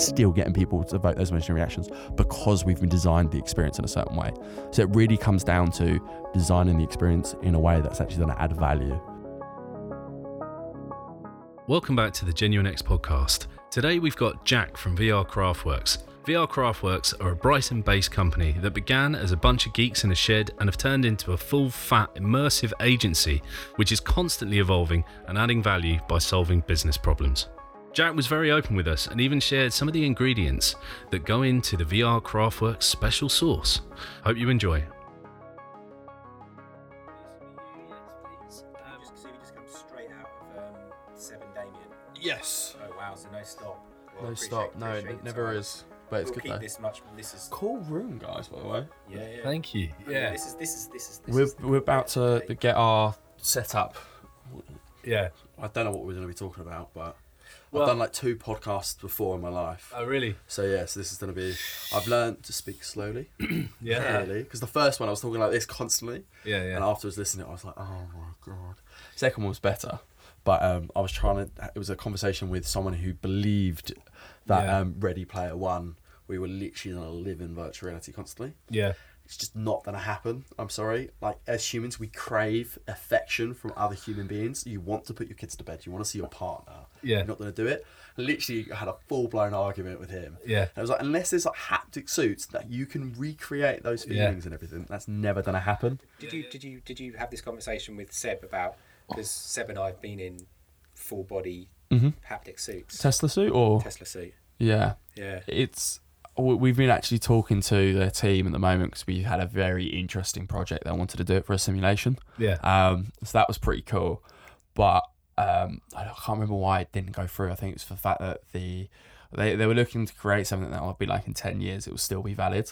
still getting people to vote those emotional reactions because we've designed the experience in a certain way. So it really comes down to designing the experience in a way that's actually going to add value. Welcome back to the Genuine X podcast. Today we've got Jack from VR Craftworks. VR Craftworks are a Brighton based company that began as a bunch of geeks in a shed and have turned into a full fat immersive agency which is constantly evolving and adding value by solving business problems. Jack was very open with us and even shared some of the ingredients that go into the VR Craftworks special sauce. Hope you enjoy. So we just come straight out of um, Seven Damien. Yes. Oh wow, so no stop. Well, No stop. No, it never time. is. But it's we'll good keep though. this much. This is Cool room, guys. By the way, yeah, yeah. Thank you. yeah. This is this is this is. This we're is the we're about to okay. get our setup. Yeah. I don't know what we're going to be talking about, but Well- I've done like two podcasts before in my life. Oh, really? So yeah, so this is going to be. I've learned to speak slowly, Yeah. really, because the first one I was talking like this constantly, Yeah, yeah. and yeah. afterwards listening, I was like, oh my god. Second one was better, but um, I was trying to. It was a conversation with someone who believed that Yeah. um, Ready Player One, we were literally going to live in virtual reality constantly. Yeah. It's just not going to happen. I'm sorry. Like as humans, we crave affection from other human beings. You want to put your kids to bed. You want to see your partner. Yeah. You're not going to do it. Literally, had a full blown argument with him. Yeah. And I was like, unless there's like haptic suits that you can recreate those Yeah. feelings and everything, that's never going to happen. Did you did you did you have this conversation with Seb about because Seb and I have been in full body Mm-hmm. haptic suits, Tesla suit or Tesla suit. yeah, Yeah. it's we- we've been actually talking to their team at the moment because we had a very interesting project they wanted to do it for a simulation. Yeah. Um, so that was pretty cool, but um, I can't remember why it didn't go through. I think it's for the fact that the they, they were looking to create something that would be like in ten years it will still be valid.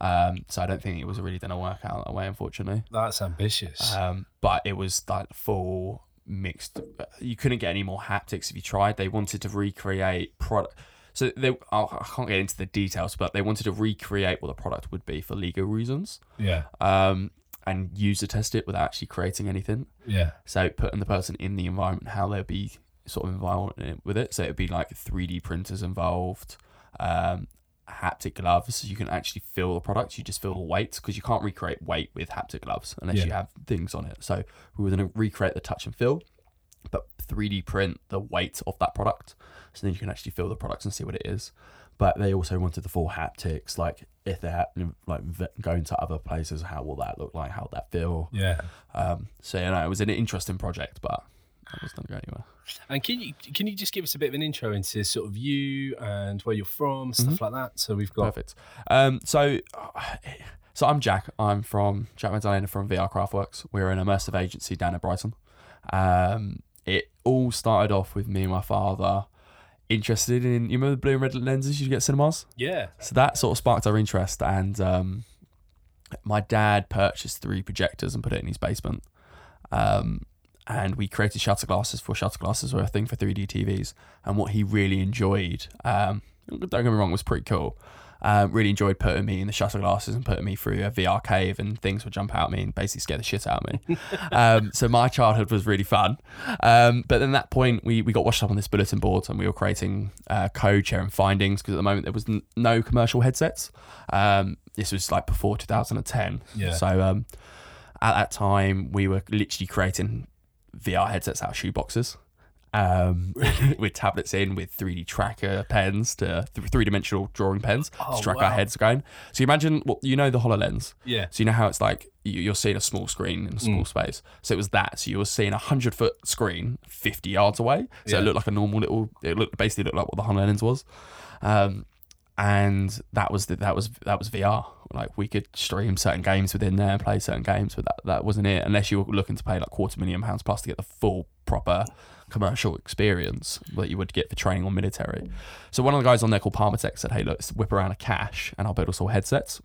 Um, so I don't think it was really going to work out that way, unfortunately. That's ambitious. Um, but it was like full mixed. You couldn't get any more haptics if you tried. They wanted to recreate product. So they, I'll- can't get into the details, but they wanted to recreate what the product would be for legal reasons, yeah. um, and user test it without actually creating anything. Yeah. So putting the person in the environment, how they'll be sort of involved in it with it. So it'd be like 3D printers involved, um, haptic gloves. So you can actually feel the product. You just feel the weight because you can't recreate weight with haptic gloves unless Yeah. you have things on it. So we were going to recreate the touch and feel, but 3D print the weight of that product. So then you can actually feel the products and see what it is. But they also wanted the full haptics, like if they're like going to other places, how will that look like? How will that feel? Yeah. Um, so you know, it was an interesting project, but it wasn't going go anywhere. And can you can you just give us a bit of an intro into sort of you and where you're from, stuff like that? So we've got Perfect. Um, so, so I'm Jack. I'm from Jack Magdalena from VR Craftworks. We're an immersive agency down in Brighton. Um, it all started off with me and my father interested in. You remember the blue and red lenses you get cinemas? yeah, So that sort of sparked our interest, and um, my dad purchased three projectors and put it in his basement. Um, and we created shutter glasses for shutter glasses were a thing for 3D TVs. And what he really enjoyed, um, don't get me wrong, was pretty cool. Um, really enjoyed putting me in the shutter glasses and putting me through a VR cave, and things would jump out at me and basically scare the shit out of me. um, so my childhood was really fun. Um, but then that point, we, we got washed up on this bulletin board, and we were creating uh, code sharing findings because at the moment there was n- no commercial headsets. Um, this was like before 2010. Yeah. So um, at that time, we were literally creating VR headsets out of shoeboxes. Um, with tablets in, with 3D tracker pens to th- three dimensional drawing pens Oh, to track wow. our heads going. So you imagine, what you know, the HoloLens. yeah, So you know how it's like you- you're seeing a small screen in a small space. So it was that. So you were seeing a hundred foot screen fifty yards away. So Yeah. it looked like a normal little. It looked basically looked like what the HoloLens was. Um, and that was the, that was that was VR. Like we could stream certain games within there and play certain games, but that, that wasn't it. Unless you were looking to pay like quarter million pounds plus to get the full proper commercial experience that you would get for training or military. So one of the guys on there called PalmerTech said, "Hey, look, let's whip around a cache and I'll build us all headsets."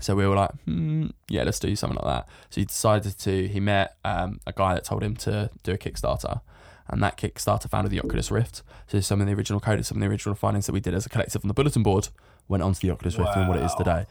So we were like, hmm, yeah, let's do something like that. So he decided to. He met um, a guy that told him to do a Kickstarter, and that Kickstarter founded the Oculus Rift. So some of the original code, some of the original findings that we did as a collective on the bulletin board went onto the Oculus Rift and what it is today.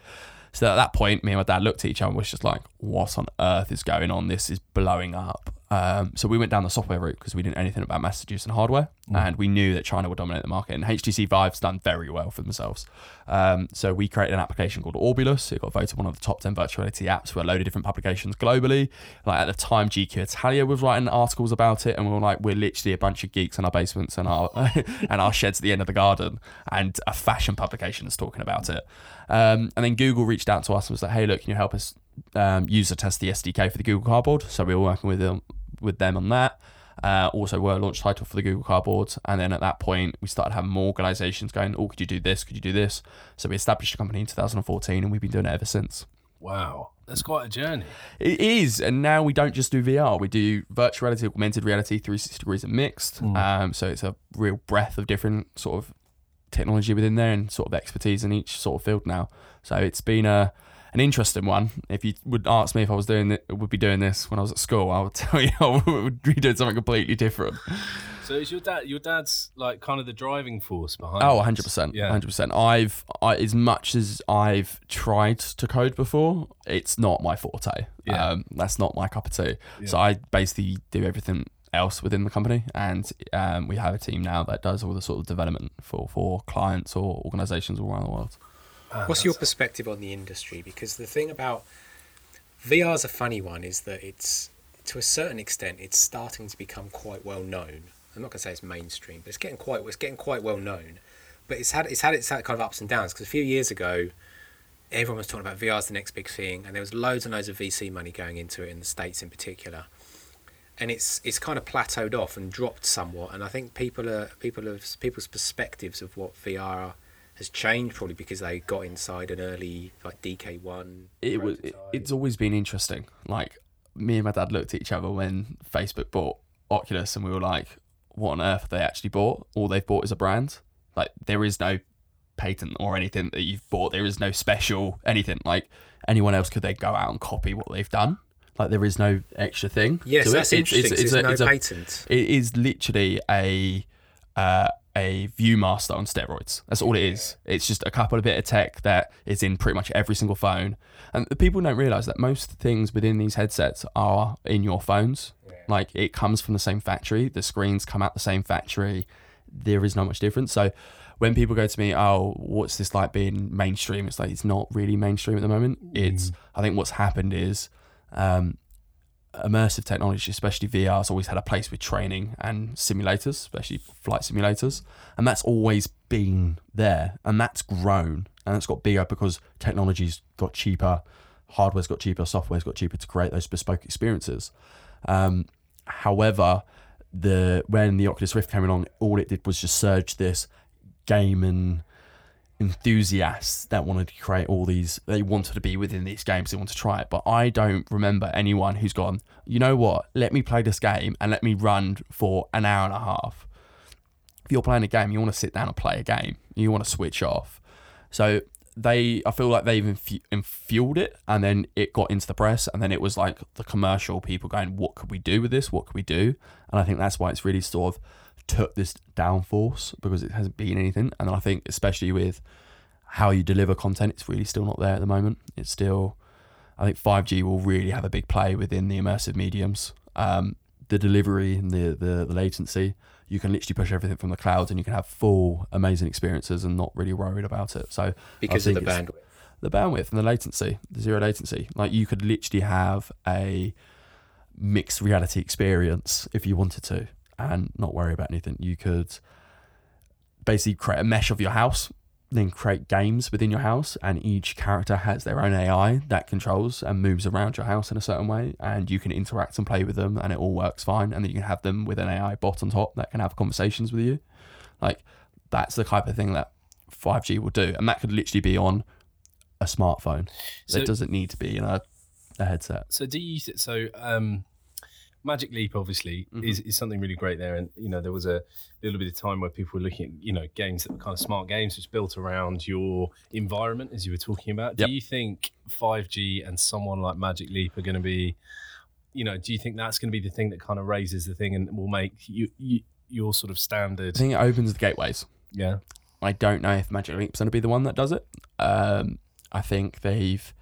So at that point, me and my dad looked at each other and was just like, "What on earth is going on? This is blowing up." Um, so we went down the software route because we didn't know anything about mass produced and hardware, and we knew that China would dominate the market. And HTC Vive's done very well for themselves. Um, so we created an application called Orbulus. It got voted one of the top ten virtual reality apps for a load of different publications globally. Like at the time, GQ Italia was writing articles about it, and we were like, "We're literally a bunch of geeks in our basements and our and our sheds at the end of the garden." And a fashion publication is talking about it. Um, and then Google reached out to us and was like, "Hey, look, can you help us um, user test the SDK for the Google Cardboard?" So we were working with them with them on that. Uh, also, were a launch title for the Google Cardboard, and then at that point, we started having more organisations going, "Oh, could you do this? Could you do this?" So we established a company in 2014, and we've been doing it ever since. Wow, that's quite a journey. It is, and now we don't just do VR. We do virtual reality, augmented reality, 360 degrees and mixed. Um, so it's a real breadth of different sort of technology within there and sort of expertise in each sort of field now. So it's been a an interesting one. If you would ask me if I was doing it, would be doing this when I was at school, I would tell you I would be doing something completely different. So is your dad? Your dad's like kind of the driving force behind. Oh, 100%. Yeah. 100%. I've, I, as much as I've tried to code before, it's not my forte. Yeah. Um, that's not my cup of tea. So I basically do everything else within the company. And um, we have a team now that does all the sort of development for, for clients or organizations all around the world. Ah, What's your perspective on the industry? Because the thing about VR is a funny one is that it's to a certain extent it's starting to become quite well known. I'm not going to say it's mainstream, but it's getting quite it's getting quite well known. But it's had it's had its kind of ups and downs because a few years ago, everyone was talking about VR as the next big thing, and there was loads and loads of VC money going into it in the states in particular. And it's it's kind of plateaued off and dropped somewhat, and I think people are people have people's perspectives of what VR has changed probably because they got inside an early like DK one. it was it, it's always been interesting like me and my dad looked at each other when facebook bought oculus and we were like what on earth have they actually bought all they've bought is a brand like there is no patent or anything that you've bought there is no special anything like anyone else could they go out and copy what they've done like there is no extra thing Yes, to it. that's It's- interesting. it's- it's a- no it's a- patent. it is literally a uh, a ViewMaster on steroids. That's all it is. It's just a couple of bit of tech that is in pretty much every single phone. And people don't realize that most things within these headsets are in your phones. Like it comes from the same factory. The screens come out the same factory. There is not much difference. So when people go to me, oh, what's this like being mainstream? It's like it's not really mainstream at the moment. It's I think what's happened is um, immersive technology, especially VR, has always had a place with training and simulators, especially flight simulators, and that's always been there, and that's grown and it's got bigger because technology's got cheaper, hardware's got cheaper, software's got cheaper to create those bespoke experiences. Um, however, the when the Oculus Rift came along, all it did was just surge this game and enthusiasts that wanted to create all these they wanted to be within these games they want to try it but i don't remember anyone who's gone you know what? Let me play this game and let me run for an hour and a half. If you're playing a game you want to sit down and play a game. You want to switch off. So they i feel like they've infu- it and then it got into the press and then it was like the commercial people going what could we do with this? What could we do? And i think that's why it's really sort of took this downforce because it hasn't been anything. And i think especially with how you deliver content it's really still not there at the moment. It's still i think 5g will really have a big play within the immersive mediums. Um, the delivery and the, the the latency you can literally push everything from the clouds and you can have full amazing experiences and not really worried about it. So because of the bandwidth. the bandwidth and the latency, the zero latency. Like you could literally have a mixed reality experience if you wanted to and not worry about anything. You could basically create a mesh of your house, then create games within your house, and each character has their own AI that controls and moves around your house in a certain way, and you can interact and play with them, and it all works fine. And then you can have them with an AI bot on top that can have conversations with you. Like that's the type of thing that 5G will do, and that could literally be on a smartphone. So- it doesn't need to be in a, a headset. So do you? So um, Magic Leap obviously Mm-hmm. is, is something really great there, and you know there was a little bit of time where people were looking at you know games that were kind of smart games, which built around your environment, as you were talking about. Yep. Do you think 5G and someone like Magic Leap are going to be, you know, do you think that's going to be the thing that kind of raises the thing and will make you, you your sort of standard? I think it opens the gateways. Yeah, I don't know if Magic Leap's going to be the one that does it. Um, I think they've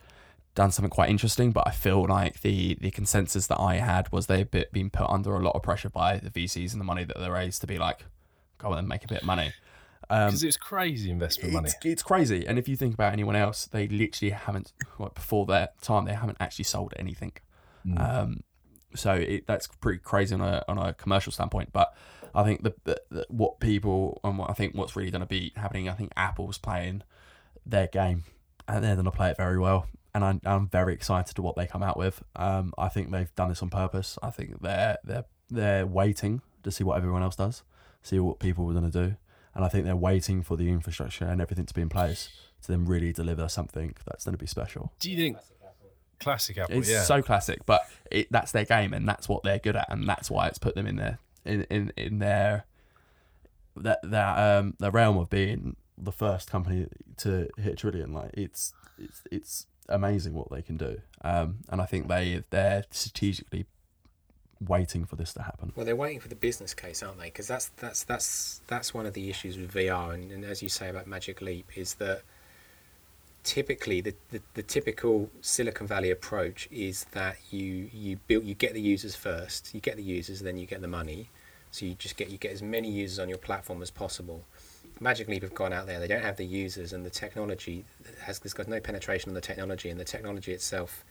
done something quite interesting, but I feel like the the consensus that I had was they've been put under a lot of pressure by the VCs and the money that they raised to be like, go and make a bit of money. Um, Because it's crazy investment money. it's, it's crazy. And if you think about anyone else, they literally haven't, like before their time, they haven't actually sold anything. Um, so it, that's pretty crazy on a, on a commercial standpoint. But I think the, the, the what people and what I think what's really going to be happening, I think Apple's playing their game and they're going to play it very well. And I'm, I'm very excited to what they come out with. Um, I think they've done this on purpose. I think they're they're they're waiting to see what everyone else does, see what people are going to do, and I think they're waiting for the infrastructure and everything to be in place to then really deliver something that's going to be special. Do you think classic Apple? It's yeah. so classic, but it, that's their game and that's what they're good at, and that's why it's put them in their in in, in their that that um the realm of being the first company to hit a trillion. Like it's it's it's amazing what they can do, um, and I think they they're strategically waiting for this to happen. Well, they're waiting for the business case, aren't they? Because that's that's that's that's one of the issues with VR, and, and as you say about Magic Leap, is that typically the, the, the typical Silicon Valley approach is that you you build you get the users first, you get the users, then you get the money. So you just get you get as many users on your platform as possible. Magic Leap have gone out there; they don't have the users, and the technology has there's got no penetration on the technology, and the technology itself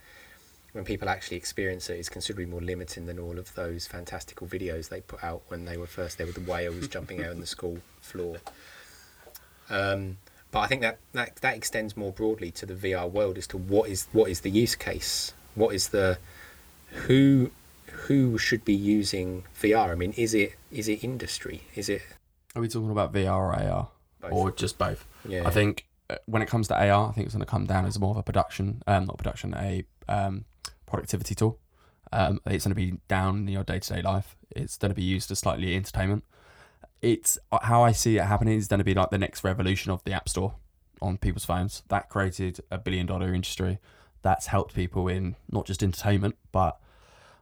when people actually experience it is considerably more limiting than all of those fantastical videos they put out when they were first there with the whales jumping out on the school floor. Um, but I think that, that that extends more broadly to the VR world as to what is what is the use case, what is the who who should be using VR. I mean, is it is it industry? Is it Are we talking about VR or AR, Both. or just both? yeah? I think uh, when it comes to AR, I think it's going to come down as more of a production, um, not production, a um, productivity tool. Um, it's going to be down in your day to day life. It's going to be used as slightly entertainment. It's uh, how I see it happening is going to be like the next revolution of the App Store on people's phones. That created a billion dollar industry. That's helped people in not just entertainment, but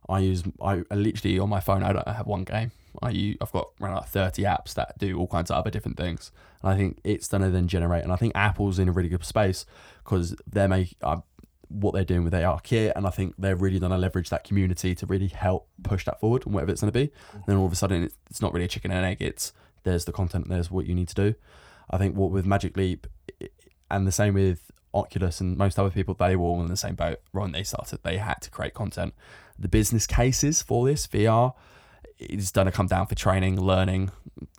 I use I I literally on my phone. I don't have one game. I use, I've got around like thirty apps that do all kinds of other different things. And I think it's going to then generate. And I think Apple's in a really good space because they're making uh, what they're doing with AR kit, and I think they're really going to leverage that community to really help push that forward and whatever it's going to be. And then all of a sudden, it's, not really a chicken and egg. It's there's the content, there's what you need to do. I think what with Magic Leap, and the same with Oculus and most other people, they were all in the same boat. When they started, they had to create content. The business cases for this VR is going to come down for training, learning,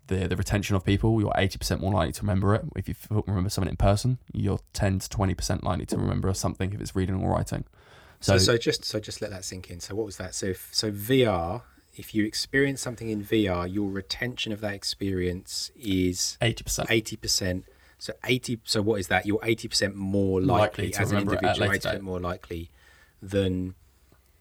the the retention of people. You're eighty percent more likely to remember it if you remember something in person. You're ten to twenty percent likely to remember something if it's reading or writing. So, So, so just so just let that sink in. So what was that? So if, so VR. If you experience something in VR, your retention of that experience is eighty percent. eighty percent. So eighty. So what is that? You're eighty percent more likely, Likely to as an remember it at a individual, later eighty percent more likely than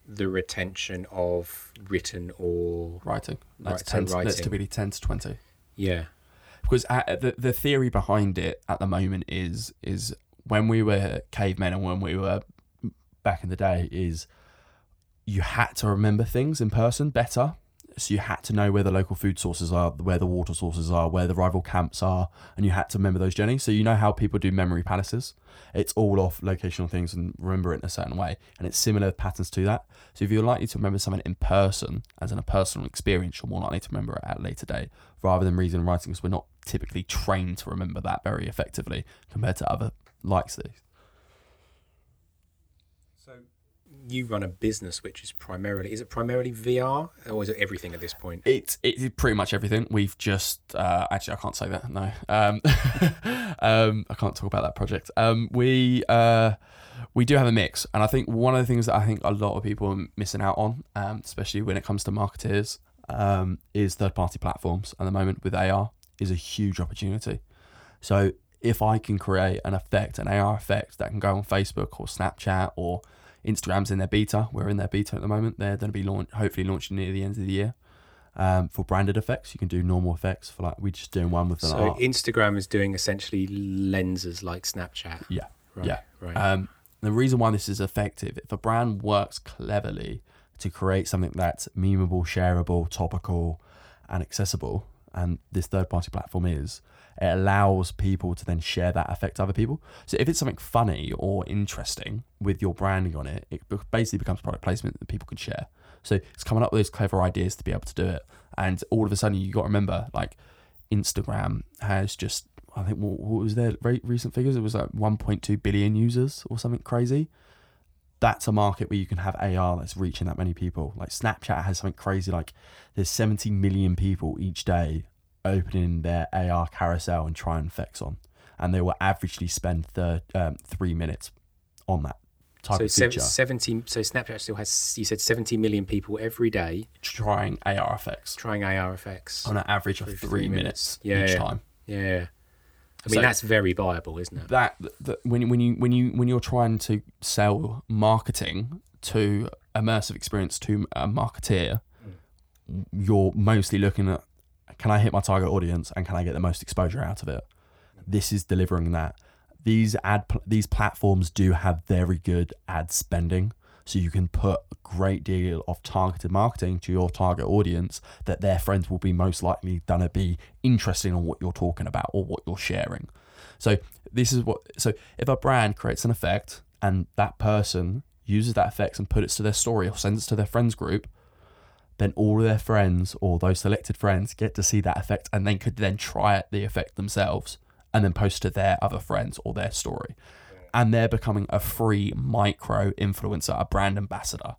the retention of written or Writing. That's Right, ten. to- That's typically ten to twenty. yeah. because uh, the the theory behind it at the moment is is when we were cavemen and when we were back in the day is you had to remember things in person better. So you had to know where the local food sources are, where the water sources are, where the rival camps are, and you had to remember those journeys. So you know how people do memory palaces. It's all off locational things and remember it in a certain way, and it's similar patterns to that. So if you're likely to remember something in person, as in a personal experience, you're more likely to remember it at a later date, rather than reading and writing, because we're not typically trained to remember that very effectively compared to other likes these. So you run a business which is primarily is it primarily VR or is it everything at this point? It's it's pretty much everything. We've just uh, actually I can't say that no. Um, um, I can't talk about that project. Um, we uh, we do have a mix, and I think one of the things that I think a lot of people are missing out on, um, especially when it comes to marketeers, um, is third party platforms. At the moment with AR is a huge opportunity. So if I can create an effect, an AR effect that can go on Facebook or Snapchat or Instagram's in their beta. We're in their beta at the moment. They're going to be launch, hopefully launching near the end of the year. Um, for branded effects, you can do normal effects. For like, we're just doing one with an So art. Instagram is doing essentially lenses like Snapchat. yeah, Right, yeah. Right. Um, the reason why this is effective, if a brand works cleverly to create something that's memeable, shareable, topical, and accessible, and this third party platform is, it allows people to then share that effect to other people. So if it's something funny or interesting with your branding on it, it basically becomes product placement that people can share. So it's coming up with those clever ideas to be able to do it. And all of a sudden, you got to remember, like Instagram has just, I think, what, what was their recent figures? It was like 1.2 billion users or something crazy. That's a market where you can have AR that's reaching that many people. Like Snapchat has something crazy, like there's 70 million people each day opening their AR carousel and trying effects on, and they will averagely spend thir- um, three minutes on that type So of feature seventy. So Snapchat still has. You said seventy million people every day trying AR effects trying AR effects. on an average of three, three minutes, minutes. each Yeah, yeah. time. Yeah. I mean So- that's very viable, isn't it? That, that when when you when you when you're trying to sell marketing to immersive experience to a marketeer, you're mostly looking at can I hit my target audience and can I get the most exposure out of it? This is delivering that. These ad these platforms do have very good ad spending, so you can put a great deal of targeted marketing to your target audience that their friends will be most likely gonna be interested in what you're talking about or what you're sharing. So this is what so if a brand creates an effect and that person uses that effect and puts it to their story or sends it to their friends group, then all of their friends or those selected friends get to see that effect and they could then try the effect themselves and then post to their other friends or their story. And they're becoming a free micro influencer, a brand ambassador.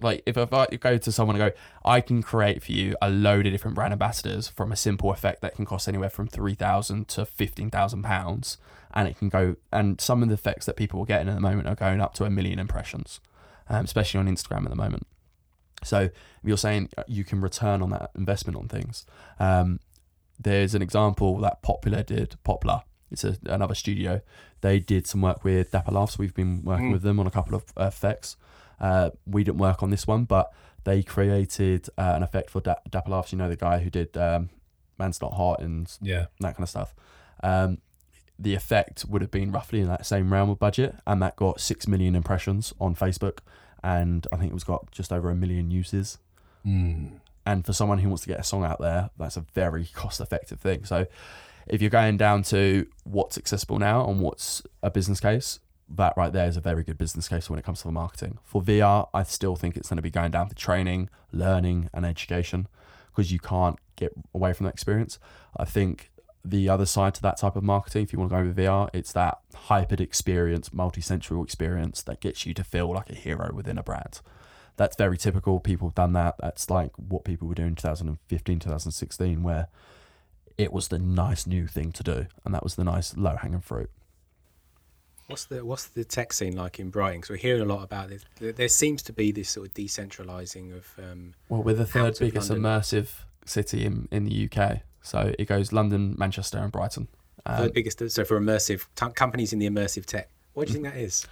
Like if I go to someone and go, I can create for you a load of different brand ambassadors from a simple effect that can cost anywhere from three thousand to fifteen thousand pounds, and it can go. And some of the effects that people are getting at the moment are going up to a million impressions, um, especially on Instagram at the moment. So you're saying you can return on that investment on things, um, there's an example that Popular did. Poplar, it's a, another studio. They did some work with Dapper Laughs. We've been working Mm. with them on a couple of uh, effects. Uh, we didn't work on this one, but they created uh, an effect for da- Dapper Laughs. You know the guy who did um, "Man's Not Hot" and Yeah. that kind of stuff. Um, the effect would have been roughly in that same realm of budget, and that got six million impressions on Facebook, and I think it was got just over a million uses. Mm. And for someone who wants to get a song out there, that's a very cost effective thing. So if you're going down to what's accessible now and what's a business case, that right there is a very good business case when it comes to the marketing. For VR, I still think it's going to be going down to training, learning, and education because you can't get away from that experience. I think the other side to that type of marketing, if you want to go with VR, it's that hypered experience, multi-sensory experience that gets you to feel like a hero within a brand that's very typical. People have done that. That's like what people were doing in 2015, 2016, where it was the nice new thing to do, and that was the nice low hanging fruit. What's the what's the tech scene like in Brighton? Because we're hearing a lot about this. There, there seems to be this sort of decentralising of. Um, Well, we're the third biggest immersive city in, in the UK. So it goes London, Manchester, and Brighton. Um, the biggest, so for immersive t- companies in the immersive tech. What do you think that is?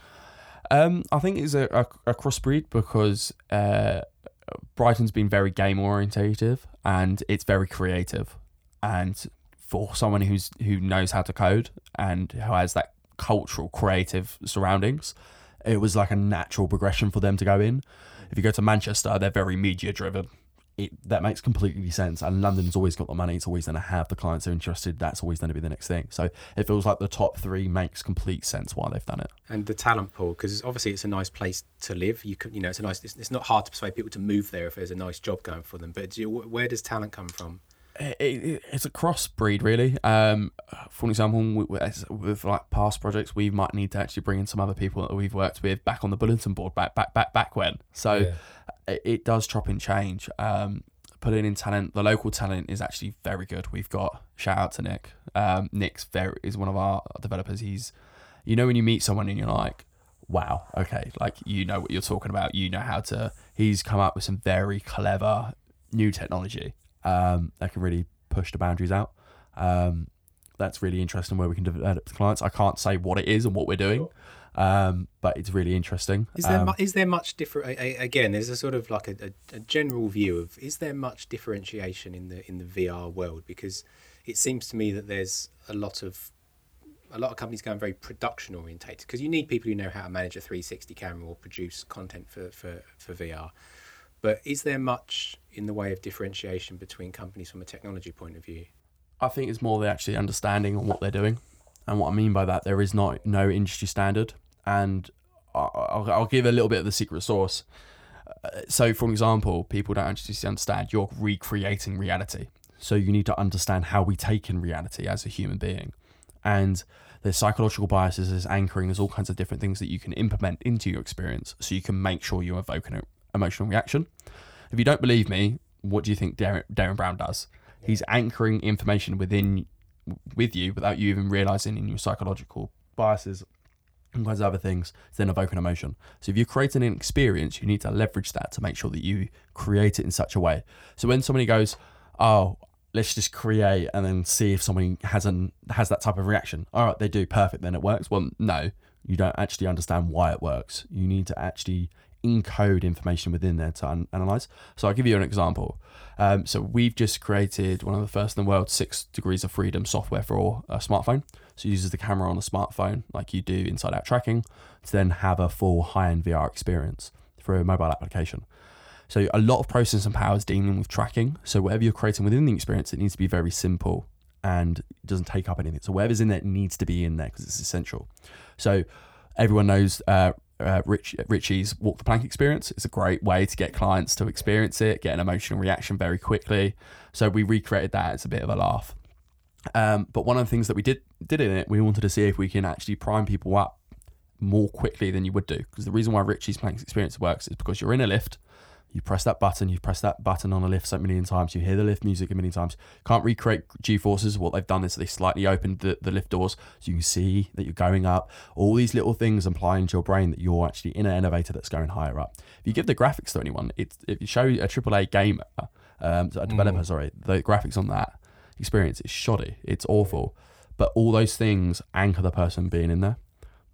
Um, I think it's a, a, a crossbreed because uh, Brighton's been very game orientated and it's very creative. And for someone who's who knows how to code and who has that cultural creative surroundings, it was like a natural progression for them to go in. If you go to Manchester, they're very media driven. It, that makes completely sense. And London's always got the money. It's always going to have the clients who are interested. That's always going to be the next thing. So it feels like the top three makes complete sense why they've done it. And the talent pool, because obviously it's a nice place to live. You could, you know, it's a nice. It's, it's not hard to persuade people to move there if there's a nice job going for them. But do you, where does talent come from? it, it, it's a crossbreed really um for example with, with- with like past projects we might need to actually bring in some other people that we've worked with back on the bulletin board back back back back when so Yeah. It, it does chop and change. Um putting in talent the local talent is actually very good. We've got shout out to nick. Um nick's very is one of our developers. He's you know when you meet someone and you're like wow okay like you know what you're talking about. You know how to he's come up with some very clever new technology um, that can really push the boundaries out. Um, that's really interesting where we can develop the clients. I can't say what it is and what we're doing, um, but it's really interesting. Is there Um, mu- is there much different? Again, there's a sort of like a, a, a general view of is there much differentiation in the in the VR world? Because it seems to me that there's a lot of a lot of companies going very production orientated because you need people who know how to manage a 360 camera or produce content for, for, for VR. But is there much in the way of differentiation between companies from a technology point of view? I think it's more the actually understanding on what they're doing, and what I mean by that, there is not no industry standard, and I'll, I'll give a little bit of the secret sauce. Uh, so, for example, people don't actually understand you're recreating reality. So you need to understand how we take in reality as a human being, and there's psychological biases, there's anchoring, there's all kinds of different things that you can implement into your experience, so you can make sure you evoke an emotional reaction. If you don't believe me, what do you think Darren, Derren Brown does? He's anchoring information within with you without you even realizing in your psychological biases and kinds of other things to then evoke an emotion. So if you're creating an experience, you need to leverage that to make sure that you create it in such a way. So when somebody goes, "Oh, let's just create and then see if somebody has an has that type of reaction," all right, they do perfect, then it works. Well, no, you don't actually understand why it works. You need to actually encode information within there to un- analyze. So I'll give you an example. Um, so we've just created one of the first in the world six degrees of freedom software for a smartphone. So it uses the camera on a smartphone like you do inside out tracking to then have a full high end VR experience for a mobile application. So a lot of processing power is dealing with tracking. So whatever you're creating within the experience, it needs to be very simple and doesn't take up anything. So whatever's in there needs to be in there because it's essential. So everyone knows uh, uh, Rich, Richie's Walk the Plank experience. It's a great way to get clients to experience it, get an emotional reaction very quickly. So we recreated that as a bit of a laugh. Um, but one of the things that we did did in it, we wanted to see if we can actually prime people up more quickly than you would do. Because the reason why Richie's Plank experience works is because you're in a lift, you press that button, you press that button on a lift so many times, you hear the lift music a million times. Can't recreate G forces. What they've done is they slightly opened the, the lift doors so you can see that you're going up. All these little things imply to your brain that you're actually in an elevator that's going higher up. If you give the graphics to anyone, it, if you show a AAA gamer, um, a developer, mm. sorry, the graphics on that experience is shoddy. It's awful. But all those things anchor the person being in there.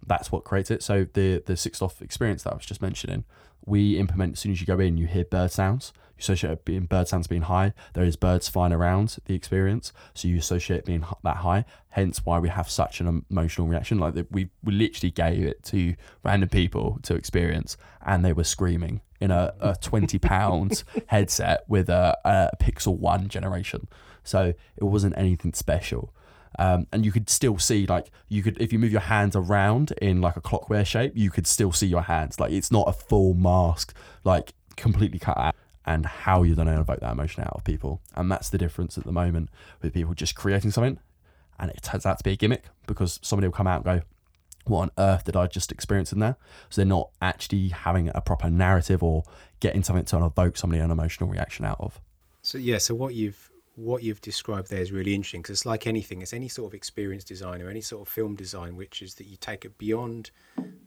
That's what creates it. So the the six off experience that I was just mentioning, we implement as soon as you go in, you hear bird sounds. You associate being bird sounds being high. There is birds flying around the experience, so you associate being that high. Hence, why we have such an emotional reaction. Like we we literally gave it to random people to experience, and they were screaming in a, a twenty pound headset with a, a Pixel One generation. So it wasn't anything special. Um, and you could still see like you could if you move your hands around in like a clockware shape you could still see your hands like it's not a full mask like completely cut out and how you're going to evoke that emotion out of people and that's the difference at the moment with people just creating something and it turns out to be a gimmick because somebody will come out and go what on earth did I just experience in there? So they're not actually having a proper narrative or getting something to evoke somebody an emotional reaction out of. So yeah, so what you've what you've described there is really interesting because it's like anything, it's any sort of experience design or any sort of film design, which is that you take it beyond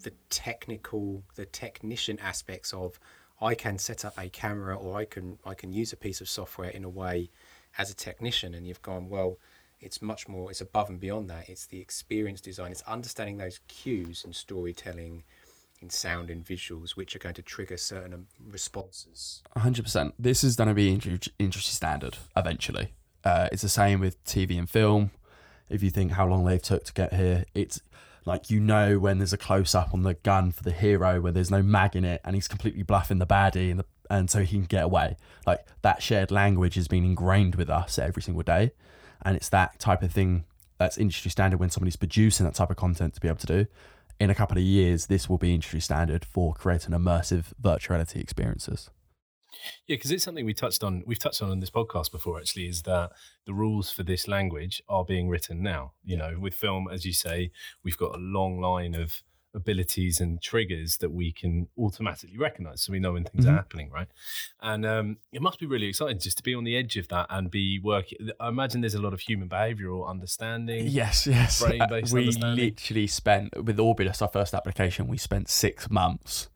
the technical, the technician aspects of I can set up a camera or I can I can use a piece of software in a way as a technician, and you've gone well. It's much more. It's above and beyond that. It's the experience design. It's understanding those cues and storytelling in sound and visuals, which are going to trigger certain responses. 100%. This is going to be industry standard eventually. Uh, it's the same with TV and film. If you think how long they've took to get here, it's like you know when there's a close up on the gun for the hero where there's no mag in it and he's completely bluffing the baddie and, the, and so he can get away. Like that shared language has been ingrained with us every single day, and it's that type of thing that's industry standard when somebody's producing that type of content to be able to do in a couple of years, this will be industry standard for creating immersive virtual reality experiences. Yeah, because it's something we touched on. We've touched on in this podcast before. Actually, is that the rules for this language are being written now. You know, with film, as you say, we've got a long line of abilities and triggers that we can automatically recognize so we know when things mm-hmm. are happening right? And um, it must be really exciting just to be on the edge of that and be working i imagine there's a lot of human behavioral understanding yes yes. brain-based we literally spent with orbulus our first application we spent six months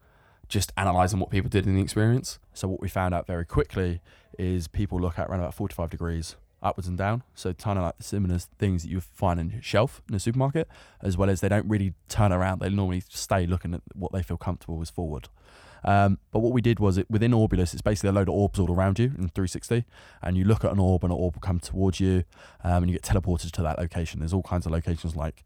just analyzing what people did in the experience. So what we found out very quickly is people look at around about 45 degrees upwards and down. So kind of like similar things that you find in a shelf in a supermarket, as well as they don't really turn around. They normally stay looking at what they feel comfortable with forward. Um, but what we did was it within Orbulus, it's basically a load of orbs all around you in 360, and you look at an orb and an orb will come towards you, um, and you get teleported to that location. There's all kinds of locations like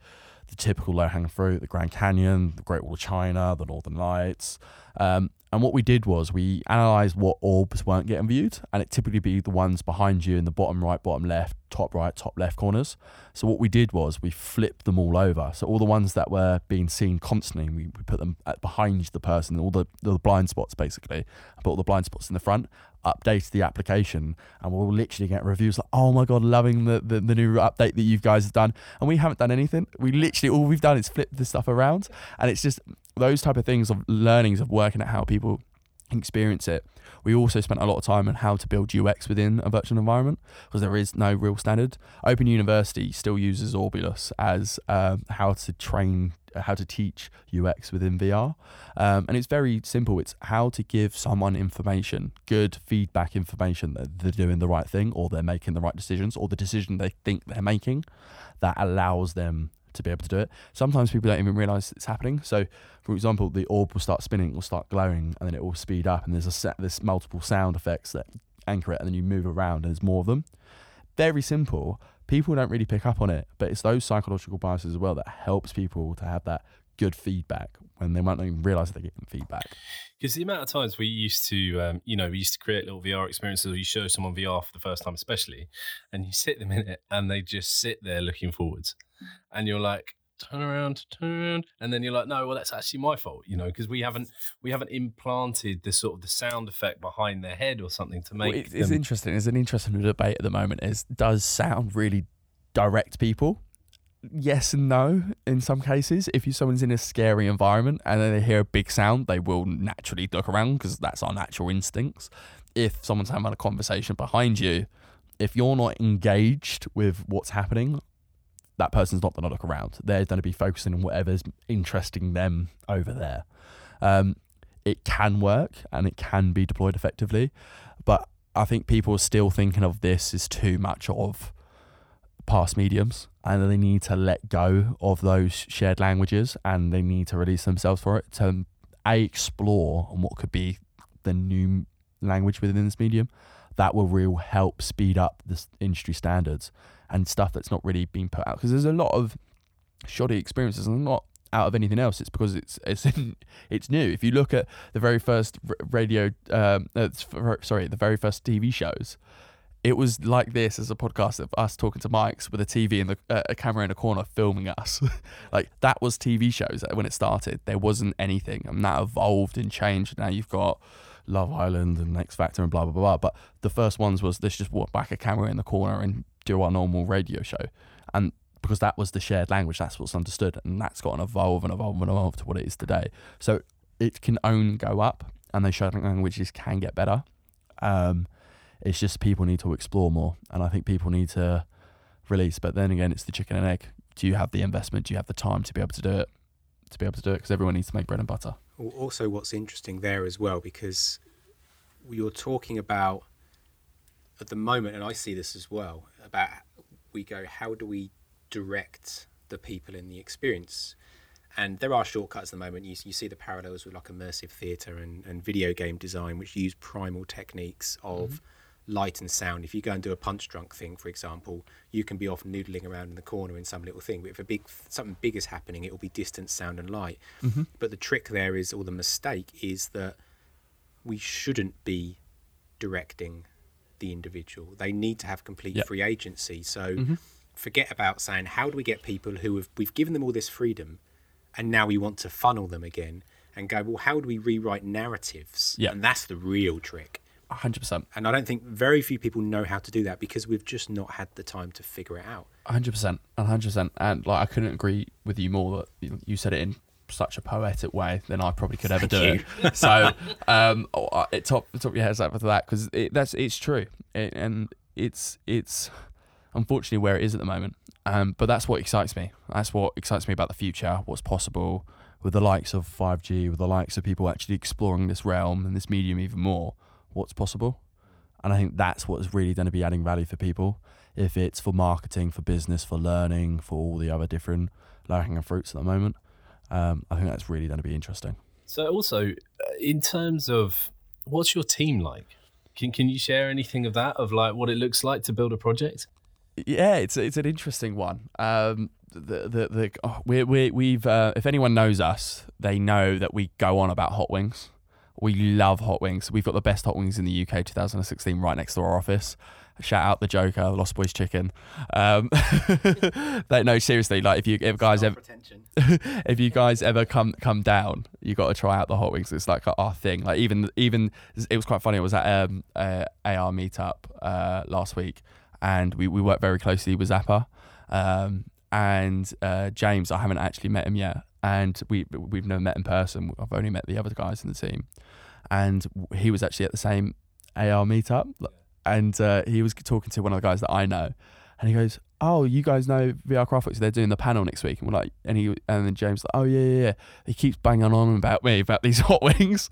the typical low hanging fruit, the Grand Canyon, the Great Wall of China, the Northern Lights, Um, and what we did was we analysed what orbs weren't getting viewed, and it typically be the ones behind you in the bottom right, bottom left, top right, top left corners. So what we did was we flipped them all over. So all the ones that were being seen constantly, we, we put them at behind the person, all the, the blind spots basically, and put all the blind spots in the front, updated the application, and we'll literally get reviews like, oh my God, loving the, the, the new update that you guys have done. And we haven't done anything. We literally, all we've done is flip the stuff around. And it's just those type of things of learnings of working at how people experience it. We also spent a lot of time on how to build UX within a virtual environment because there is no real standard. Open University still uses Orbulus as um, how to train, how to teach UX within VR. Um, and it's very simple. It's how to give someone information, good feedback information that they're doing the right thing or they're making the right decisions or the decision they think they're making that allows them to be able to do it. Sometimes people don't even realize it's happening. So, for example, the orb will start spinning, will start glowing, and then it will speed up, and there's a set, there's multiple sound effects that anchor it, and then you move around, and there's more of them. Very simple. People don't really pick up on it, but it's those psychological biases as well that helps people to have that good feedback when they might not even realize they're getting feedback. Because the amount of times we used to, um, you know, we used to create little VR experiences, or you show someone VR for the first time, especially, and you sit them in it, and they just sit there looking forwards, and you're like, turn around, turn around, and then you're like, no, well, that's actually my fault, you know, because we haven't we haven't implanted the sort of the sound effect behind their head or something to make. Well, it's, it's them- interesting. It's an interesting debate at the moment. Is does sound really direct people? Yes and no in some cases. If you someone's in a scary environment and then they hear a big sound, they will naturally look around because that's our natural instincts. If someone's having a conversation behind you, if you're not engaged with what's happening, that person's not going to look around. They're going to be focusing on whatever's interesting them over there. Um, it can work and it can be deployed effectively, but I think people are still thinking of this as too much of past mediums and they need to let go of those shared languages and they need to release themselves for it to a explore on what could be the new language within this medium that will real help speed up this industry standards and stuff that's not really being put out because there's a lot of shoddy experiences and not out of anything else it's because it's it's it's new if you look at the very first radio um uh, sorry the very first tv shows it was like this as a podcast of us talking to mics with a TV and the, uh, a camera in a corner filming us. like that was TV shows when it started. There wasn't anything, and that evolved and changed. Now you've got Love Island and X Factor and blah blah blah. But the first ones was let's just back a camera in the corner and do our normal radio show, and because that was the shared language, that's what's understood, and that's got evolve and evolve and evolve to what it is today. So it can only go up, and those shared languages can get better. Um, it's just people need to explore more, and I think people need to release. But then again, it's the chicken and egg. Do you have the investment? Do you have the time to be able to do it? To be able to do it, because everyone needs to make bread and butter. Also, what's interesting there as well, because you're talking about at the moment, and I see this as well, about we go, how do we direct the people in the experience? And there are shortcuts at the moment. You, you see the parallels with like immersive theatre and, and video game design, which use primal techniques of mm-hmm. light and sound. If you go and do a Punchdrunk thing, for example, you can be off noodling around in the corner in some little thing. But if a big something big is happening, it will be distance, sound, and light. Mm-hmm. But the trick there is, or the mistake is that we shouldn't be directing the individual. They need to have complete Yep. free agency. So mm-hmm. forget about saying how do we get people who have we've given them all this freedom, and now we want to funnel them again and go well how do we rewrite narratives? Yep. And that's the real trick. hundred percent, And I don't think very few people know how to do that because we've just not had the time to figure it out. hundred percent, hundred percent. And like I couldn't agree with you more that you said it in such a poetic way than I probably could ever do it. So, um, oh, it top top your heads up for that because it, that's it's true, it, and it's it's unfortunately where it is at the moment. Um, but that's what excites me. That's what excites me about the future. What's possible with the likes of five G, with the likes of people actually exploring this realm and this medium even more. What's possible, and I think that's what is really going to be adding value for people. If it's for marketing, for business, for learning, for all the other different low hanging fruits at the moment, um, I think that's really going to be interesting. So also, uh, in terms of what's your team like? Can can you share anything of that of like what it looks like to build a project? Yeah, it's it's an interesting one. Um, the the, the oh, we we we've uh, if anyone knows us, they know that we go on about hot wings. We love hot wings. We've got the best hot wings in the UK 2016 right next to our office. Shout out the Joker, Lost Boys Chicken. Um, they, no, seriously, like if you if guys ever if you guys ever come come down, you got to try out the hot wings. It's like our thing. Like even even it was quite funny. It was at um uh, AR meetup uh, last week, and we we worked very closely with Zappar. Um, and uh, James, I haven't actually met him yet, and we we've never met in person. I've only met the other guys in the team, and he was actually at the same AR meetup and uh, he was talking to one of the guys that I know, and he goes, "Oh, you guys know VR Craftworks? They're doing the panel next week." And we're like, and he and then James like, "Oh yeah, yeah, yeah." He keeps banging on about me about these hot wings.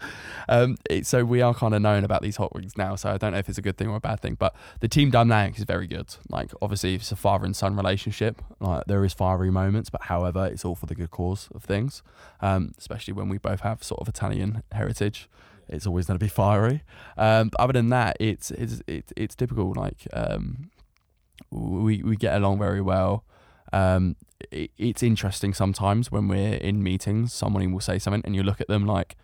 Um, it, so we are kind of known about these hot wings now. So I don't know if it's a good thing or a bad thing, but the team dynamic is very good. Like obviously, it's a father and son relationship. Like there is fiery moments, but however, it's all for the good cause of things. Um, especially when we both have sort of Italian heritage it's always going to be fiery. Um, but other than that, it's it's it's, it's typical. Like um, we we get along very well. Um, it, it's interesting sometimes when we're in meetings, someone will say something, and you look at them like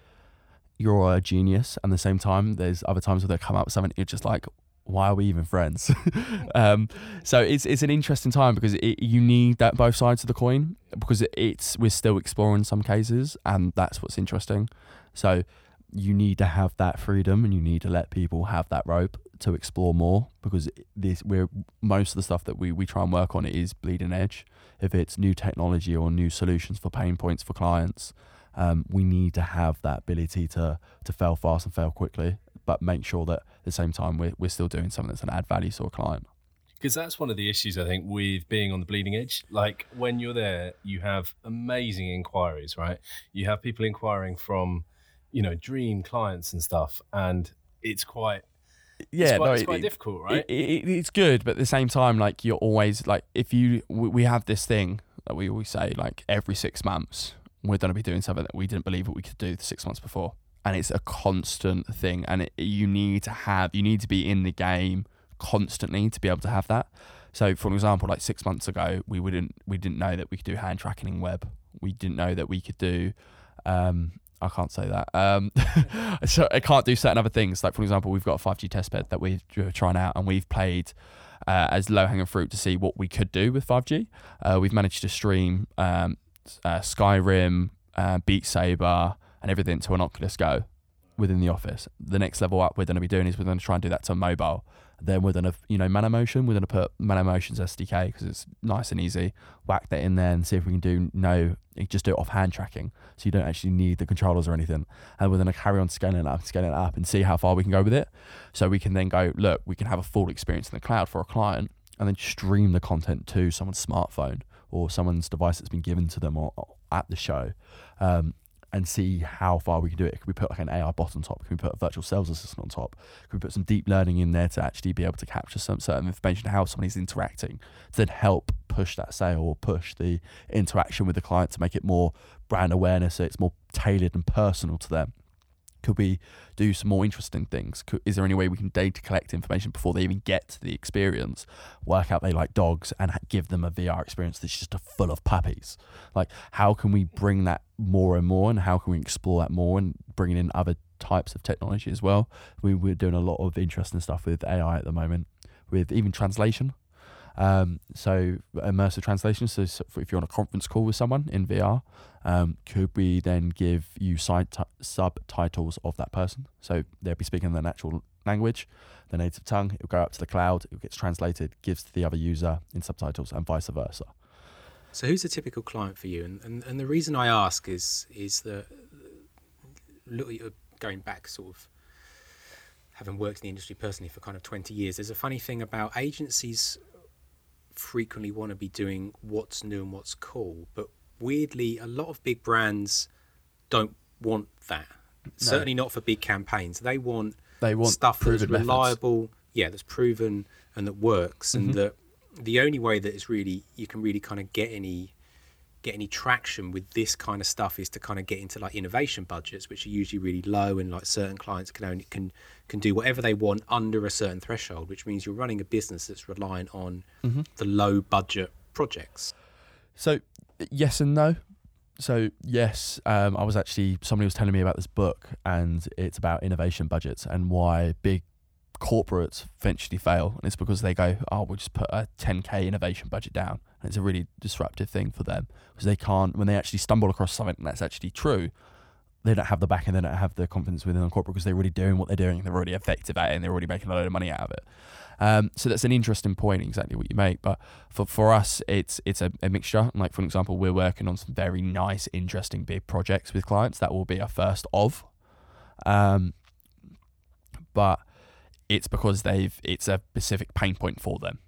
you're a genius. And at the same time, there's other times where they come up with something, you're just like, why are we even friends? um, so it's it's an interesting time because it, you need that both sides of the coin because it, it's we're still exploring some cases, and that's what's interesting. So you need to have that freedom and you need to let people have that rope to explore more because this we're most of the stuff that we, we try and work on is bleeding edge if it's new technology or new solutions for pain points for clients um, we need to have that ability to to fail fast and fail quickly but make sure that at the same time we're, we're still doing something that's to add value to a client because that's one of the issues I think with being on the bleeding edge. Like when you're there, you have amazing inquiries, right? You have people inquiring from you know dream clients and stuff, and it's quite yeah, it's quite, no, it's quite it, difficult, right? It, it, it's good, but at the same time, like you're always like, if you, we have this thing that we always say, like every six months, we're going to be doing something that we didn't believe that we could do six months before, and it's a constant thing, and it, you need to have, you need to be in the game constantly to be able to have that. So, for example, like six months ago, we wouldn't, we didn't know that we could do hand tracking in web. We didn't know that we could do um, I can't say that. Um, so I can't do certain other things. Like for example, we've got a 5G test bed that we're trying out, and we've played uh, as low hanging fruit to see what we could do with 5G. Uh, we've managed to stream um, uh, Skyrim, uh, Beat Saber, and everything to an Oculus Go within the office. The next level up we're going to be doing is we're going to try and do that to mobile. Then we're going to, you know, Motion. We're to put Motion's SDK because it's nice and easy. Whack that in there and see if we can do no, just do it off hand tracking. So you don't actually need the controllers or anything. And we're to carry on scaling it up, scaling it up, and see how far we can go with it. So we can then go, look, we can have a full experience in the cloud for a client, and then stream the content to someone's smartphone or someone's device that's been given to them or, or at the show. Um, and see how far we can do it. Can we put like an AI bot on top? Can we put a virtual sales assistant on top? Can we put some deep learning in there to actually be able to capture some certain information how somebody's interacting to then help push that sale or push the interaction with the client to make it more brand awareness so it's more tailored and personal to them? Could we do some more interesting things? Could, is there any way we can data collect information before they even get to the experience? Work out they like dogs and give them a VR experience that's just full of puppies. Like, how can we bring that more and more, and how can we explore that more and bringing in other types of technology as well? We, we're doing a lot of interesting stuff with AI at the moment, with even translation. Um, so immersive translation. So, if you're on a conference call with someone in VR, um, could we then give you side t- subtitles of that person? So they'll be speaking their natural language, their native tongue. It'll go up to the cloud. It gets translated, gives to the other user in subtitles, and vice versa. So who's a typical client for you? And and, and the reason I ask is is that look, going back sort of having worked in the industry personally for kind of 20 years, there's a funny thing about agencies frequently want to be doing what's new and what's cool, but weirdly, a lot of big brands don't want that. No. Certainly not for big campaigns. They want they want stuff that's reliable, methods. yeah, that's proven and that works, mm-hmm. and that the only way that is really you can really kind of get any get any traction with this kind of stuff is to kind of get into like innovation budgets, which are usually really low, and like certain clients can only can can do whatever they want under a certain threshold, which means you're running a business that's reliant on mm-hmm. the low budget projects. So yes and no. so yes, um, I was actually somebody was telling me about this book, and it's about innovation budgets and why big corporates eventually fail, and it's because they go, "Oh, we'll just put a 10k innovation budget down," and it's a really disruptive thing for them because they can't when they actually stumble across something that's actually true. They don't have the back and they don't have the confidence within the corporate because they're already doing what they're doing. They're already effective at it and they're already making a load of money out of it. Um, so that's an interesting point, exactly what you make. But for, for us, it's it's a, a mixture. Like for example, we're working on some very nice, interesting big projects with clients. That will be our first of. Um, but it's because they've it's a specific pain point for them.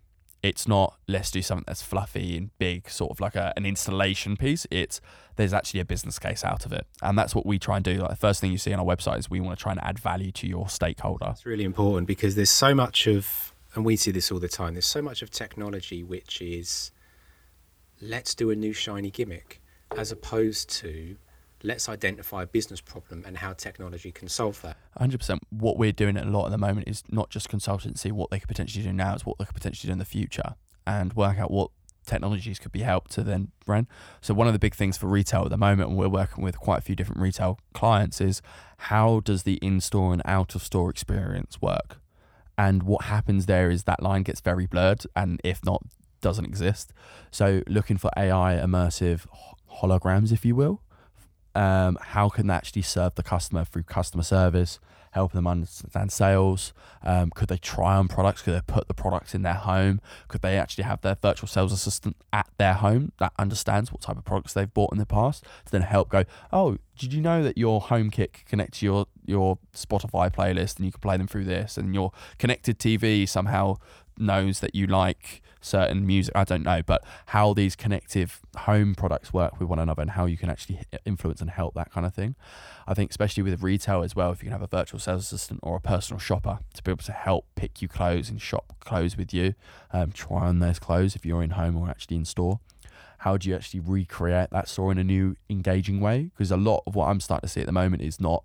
It's not let's do something that's fluffy and big, sort of like a, an installation piece. It's there's actually a business case out of it, and that's what we try and do. Like the first thing you see on our website is we want to try and add value to your stakeholder. It's really important because there's so much of, and we see this all the time. There's so much of technology which is, let's do a new shiny gimmick, as opposed to let's identify a business problem and how technology can solve that. 100%. What we're doing a lot at the moment is not just consultancy, what they could potentially do now is what they could potentially do in the future and work out what technologies could be helped to then run. So one of the big things for retail at the moment, and we're working with quite a few different retail clients, is how does the in-store and out-of-store experience work? And what happens there is that line gets very blurred, and if not, doesn't exist. So looking for AI immersive holograms, if you will, um, how can they actually serve the customer through customer service, helping them understand sales? Um, could they try on products? Could they put the products in their home? Could they actually have their virtual sales assistant at their home that understands what type of products they've bought in the past to then help go, oh, did you know that your home kit can connect to your, your Spotify playlist and you can play them through this and your connected TV somehow knows that you like certain music. I don't know, but how these connective home products work with one another and how you can actually influence and help that kind of thing. I think, especially with retail as well, if you can have a virtual sales assistant or a personal shopper to be able to help pick you clothes and shop clothes with you, um, try on those clothes if you're in home or actually in store. How do you actually recreate that store in a new, engaging way? Because a lot of what I'm starting to see at the moment is not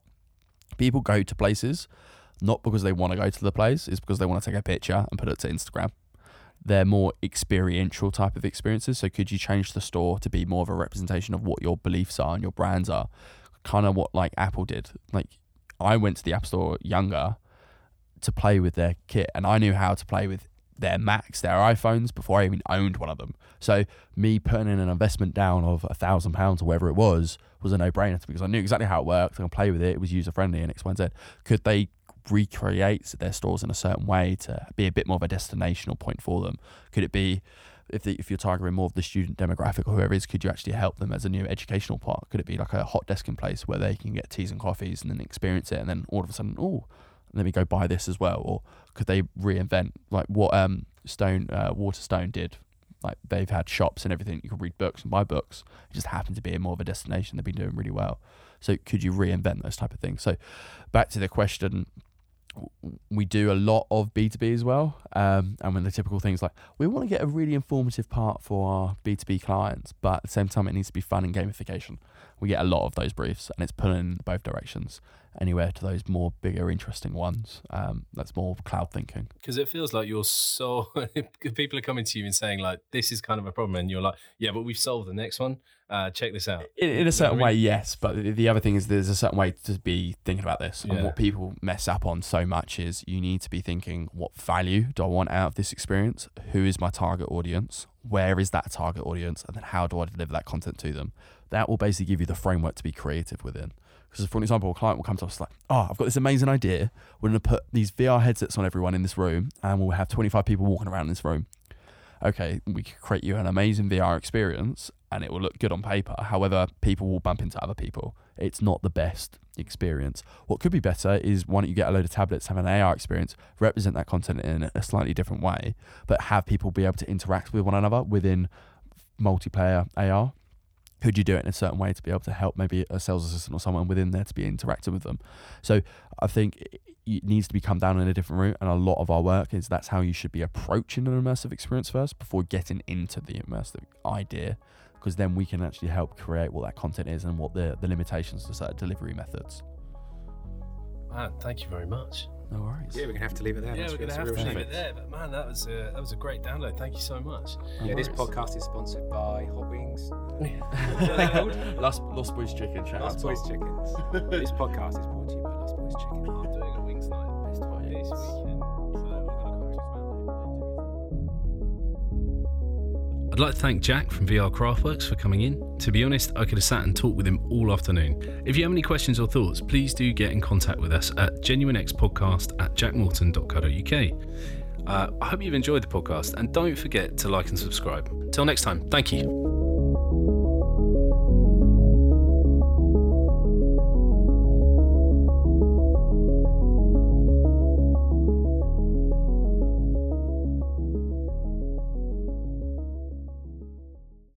people go to places not because they want to go to the place, it's because they want to take a picture and put it to Instagram. They're more experiential type of experiences. So could you change the store to be more of a representation of what your beliefs are and your brands are? Kind of what like Apple did. Like I went to the Apple Store younger to play with their kit and I knew how to play with their Macs, their iPhones before I even owned one of them. So me putting in an investment down of a thousand pounds or whatever it was was a no brainer because I knew exactly how it worked. I can play with it. It was user friendly and X, Y, and. Could they recreate their stores in a certain way to be a bit more of a destinational point for them? Could it be if the, if you're targeting more of the student demographic or whoever is, could you actually help them as a new educational part? Could it be like a hot desk in place where they can get teas and coffees and then experience it, and then all of a sudden, oh, let me go buy this as well? Or could they reinvent like what um Stone uh, Waterstone did? Like they've had shops and everything. You can read books and buy books. It just happened to be more of a destination. They've been doing really well. So could you reinvent those type of things? So back to the question we do a lot of B2B as well. Um, and when the typical things like we want to get a really informative part for our B2B clients, but at the same time, it needs to be fun and gamification. We get a lot of those briefs and it's pulling in both directions, anywhere to those more bigger, interesting ones. Um, that's more cloud thinking. Because it feels like you're so, people are coming to you and saying, like, this is kind of a problem. And you're like, yeah, but we've solved the next one uh, check this out. In, in a certain way, yes, but the other thing is there's a certain way to be thinking about this. And what people mess up on so much is you need to be thinking, what value do I want out of this experience? Who is my target audience? Where is that target audience? And then how do I deliver that content to them? That will basically give you the framework to be creative within. Because, for an example, a client will come to us like, oh, I've got this amazing idea. We're going to put these VR headsets on everyone in this room, and we'll have 25 people walking around in this room okay, we could create you an amazing VR experience and it will look good on paper. However, people will bump into other people. It's not the best experience. What could be better is why don't you get a load of tablets, have an AR experience, represent that content in a slightly different way, but have people be able to interact with one another within multiplayer AR could you do it in a certain way to be able to help maybe a sales assistant or someone within there to be interacting with them? So I think it needs to be come down in a different route, and a lot of our work is that's how you should be approaching an immersive experience first before getting into the immersive idea, because then we can actually help create what that content is and what the the limitations to certain delivery methods. Man, thank you very much. No worries. Yeah, we're gonna have to leave it there. Yeah, That's- we're gonna have to leave it there. But man, that was a, that was a great download. Thank you so much. No Yeah, this worries. podcast is sponsored by Hot Wings. what are they called? Lost, Lost Boys Chicken. Shout Lost to Boys Tom. Chickens. this podcast is brought to you by Lost Boys Chicken. I'm doing a wings night Best this Wings. I'd like to thank Jack from VR Craftworks for coming in. To be honest, I could have sat and talked with him all afternoon. If you have any questions or thoughts, please do get in contact with us at genuinexpodcast at jackmorton.co.uk. Uh, I hope you've enjoyed the podcast and don't forget to like and subscribe. Till next time, thank you.